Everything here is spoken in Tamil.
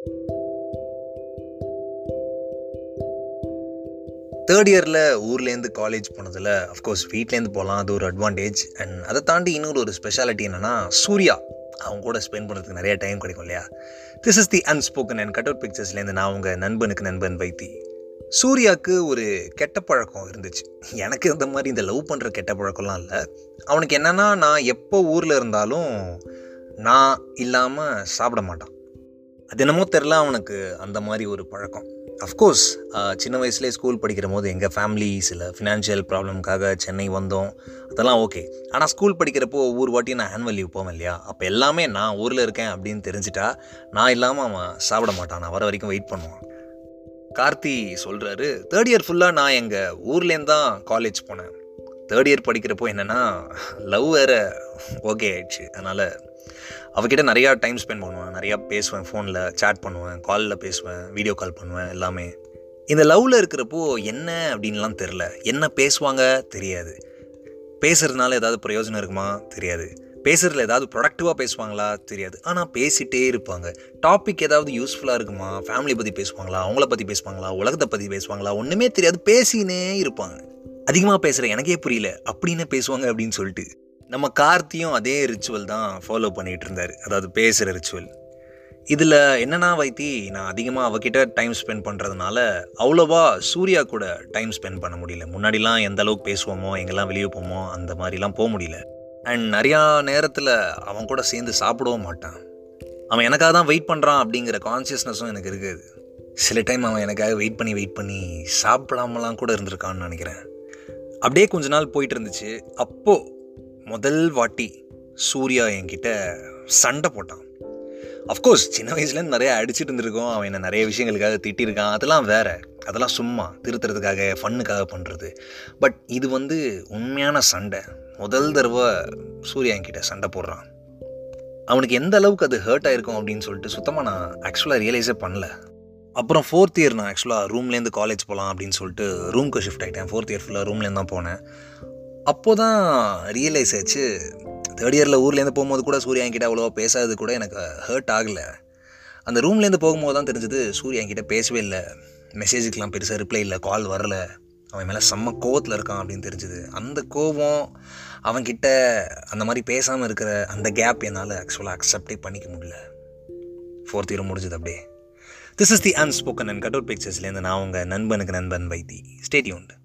தேர்ட் இயரில் ஊர்லேருந்து காலேஜ் போனதில் அஃப்கோர்ஸ் வீட்லேருந்து போகலாம் அது ஒரு அட்வான்டேஜ் அண்ட் அதை தாண்டி இன்னொரு ஒரு ஸ்பெஷாலிட்டி என்னென்னா சூர்யா. அவங்க கூட ஸ்பெண்ட் பண்ணுறதுக்கு நிறைய டைம் கிடைக்கும் இல்லையா? This is the unspoken and cut out பிக்சர்ஸ்லேருந்து நான் உங்கள் நண்பனுக்கு நண்பன் வைத்தி. சூர்யாவுக்கு ஒரு கெட்ட பழக்கம் இருந்துச்சு. எனக்கு இந்த மாதிரி இந்த லவ் பண்ணுற கெட்ட பழக்கம்லாம் இல்லை. அவனுக்கு என்னென்னா நான் எப்போ ஊரில் இருந்தாலும் நான் இல்லாமல் சாப்பிட மாட்டான். அது என்னமோ தெரில அவனுக்கு அந்த மாதிரி ஒரு பழக்கம். அஃப்கோர்ஸ் சின்ன வயசுலேயே ஸ்கூல் படிக்கிற போது எங்கள் ஃபேமிலி சில ஃபினான்ஷியல் ப்ராப்ளம்காக சென்னை வந்தோம். அதெல்லாம் ஓகே ஆனால் ஸ்கூல் படிக்கிறப்போ ஒவ்வொரு வாட்டியும் நான் ஆனுவல் லீவ் போவேன் இல்லையா? அப்போ எல்லாமே நான் ஊரில் இருக்கேன் அப்படின்னு தெரிஞ்சிட்டா நான் இல்லாமல் அவன் சாப்பிட மாட்டான். நான் வர வரைக்கும் வெயிட் பண்ணுவான். கார்த்தி சொல்கிறாரு தேர்ட் இயர் ஃபுல்லாக நான் எங்கள் ஊர்லேருந்து தான் காலேஜ் போனேன். தேர்ட் இயர் படிக்கிறப்போ என்னென்னா லவ் வேறு ஓகே ஆயிடுச்சு. அதனால் அவகிட்ட நிறையா டைம் ஸ்பெண்ட் பண்ணுவேன். நிறையா பேசுவேன் ஃபோனில் சேட் பண்ணுவேன் காலில் பேசுவேன் வீடியோ கால் பண்ணுவேன் எல்லாமே. இந்த லவ்வில் இருக்கிறப்போ என்ன அப்படின்லாம் தெரில என்ன பேசுவாங்க? தெரியாது. பேசுகிறதுனால ஏதாவது பிரயோஜனம் இருக்குமா? தெரியாது. பேசுகிறதுல ஏதாவது ப்ரொடக்டிவாக பேசுவாங்களா? தெரியாது. ஆனால் பேசிகிட்டே இருப்பாங்க. டாபிக் ஏதாவது யூஸ்ஃபுல்லாக இருக்குமா? ஃபேமிலி பற்றி பேசுவாங்களா? அவங்கள பற்றி பேசுவாங்களா? உலகத்தை பற்றி பேசுவாங்களா? ஒன்றுமே தெரியாது. பேசினே இருப்பாங்க. அதிகமாக பேசுகிற எனக்கே புரியல. அப்படின்னு பேசுவாங்க அப்படின்னு சொல்லிட்டு. நம்ம கார்த்தியும் அதே ரிச்சுவல் தான் ஃபாலோ பண்ணிகிட்டு இருந்தார். அதாவது பேசுகிற ரிச்சுவல் இதில் என்னென்னா வைத்தி நான் அதிகமாக அவகிட்ட டைம் ஸ்பெண்ட் பண்ணுறதுனால அவ்வளோவா சூர்யா கூட டைம் ஸ்பெண்ட் பண்ண முடியல. முன்னாடிலாம் எந்த அளவுக்கு பேசுவோமோ எங்கெல்லாம் வெளியே போமோ அந்த மாதிரிலாம் போக முடியல. அண்ட் நிறையா நேரத்தில் அவன் கூட சேர்ந்து சாப்பிடவும் மாட்டான். அவன் எனக்காக தான் வெயிட் பண்ணுறான் அப்படிங்கிற கான்சியஸ்னஸும் எனக்கு இருக்குது. சில டைம் அவன் எனக்காக வெயிட் பண்ணி வெயிட் பண்ணி சாப்பிடாமலாம் கூட இருந்திருக்கான்னு நினைக்கிறேன். அப்படியே கொஞ்ச நாள் போயிட்டு இருந்துச்சு. அப்போது முதல் வாட்டி சூர்யா என்கிட்ட சண்டை போட்டான். அஃப்கோர்ஸ் சின்ன வயசுலேருந்து நிறைய அடிச்சுட்டு இருந்திருக்கோம். அவன் என்ன நிறைய விஷயங்களுக்காக திட்டிருக்கான். அதெல்லாம் வேறு. அதெல்லாம் சும்மா திருத்துறதுக்காக ஃபன்னுக்காக பண்ணுறது பட் இது வந்து உண்மையான சண்டை. முதல் தடவை சூர்யா என்கிட்ட சண்டை போடுறான். அவனுக்கு எந்த அளவுக்கு அது ஹர்ட் ஆயிருக்கும் அப்படின்னு சொல்லிட்டு சுத்தமாக நான் ஆக்சுவலாக ரியலைஸே பண்ணல. அப்புறம் ஃபோர்த் இயர் நான் ஆக்சுவலாக ரூம்லேருந்து காலேஜ் போகலாம் அப்படின்னு சொல்லிட்டு ரூம்க்கு ஷிஃப்ட் ஆகிட்டேன் ஃபோர்த் இயர் ஃபுல்லாக ரூம்லேருந்து தான் போனேன். அப்போ தான் ரியலைஸ் ஆச்சு தேர்ட் இயரில் ஊர்லேருந்து போகும்போது கூட சூர்யா என்கிட்ட அவ்வளோவா பேசாதது கூட எனக்கு ஹர்ட் ஆகலை. அந்த ரூம்லேருந்து போகும்போது தான் தெரிஞ்சது சூர்யா என்கிட்ட பேசவே இல்லை. மெசேஜுக்கெலாம் பெருசாக ரிப்ளை இல்லை கால் வரல. அவன் மேலே செம்ம கோவத்தில் இருக்கான் அப்படின்னு தெரிஞ்சுது. அந்த கோபம் அவன்கிட்ட அந்த மாதிரி பேசாமல் இருக்கிற அந்த கேப் என்னால் ஆக்சுவலாக அக்செப்டே பண்ணிக்க முடியல. ஃபோர்த் இயர் முடிஞ்சது அப்படியே. This is the unspoken and cut out பிக்சர்ஸ்லேருந்து நான் உங்கள் நண்பனுக்கு நண்பன் வைத்தி. ஸ்டேட்யூண்ட்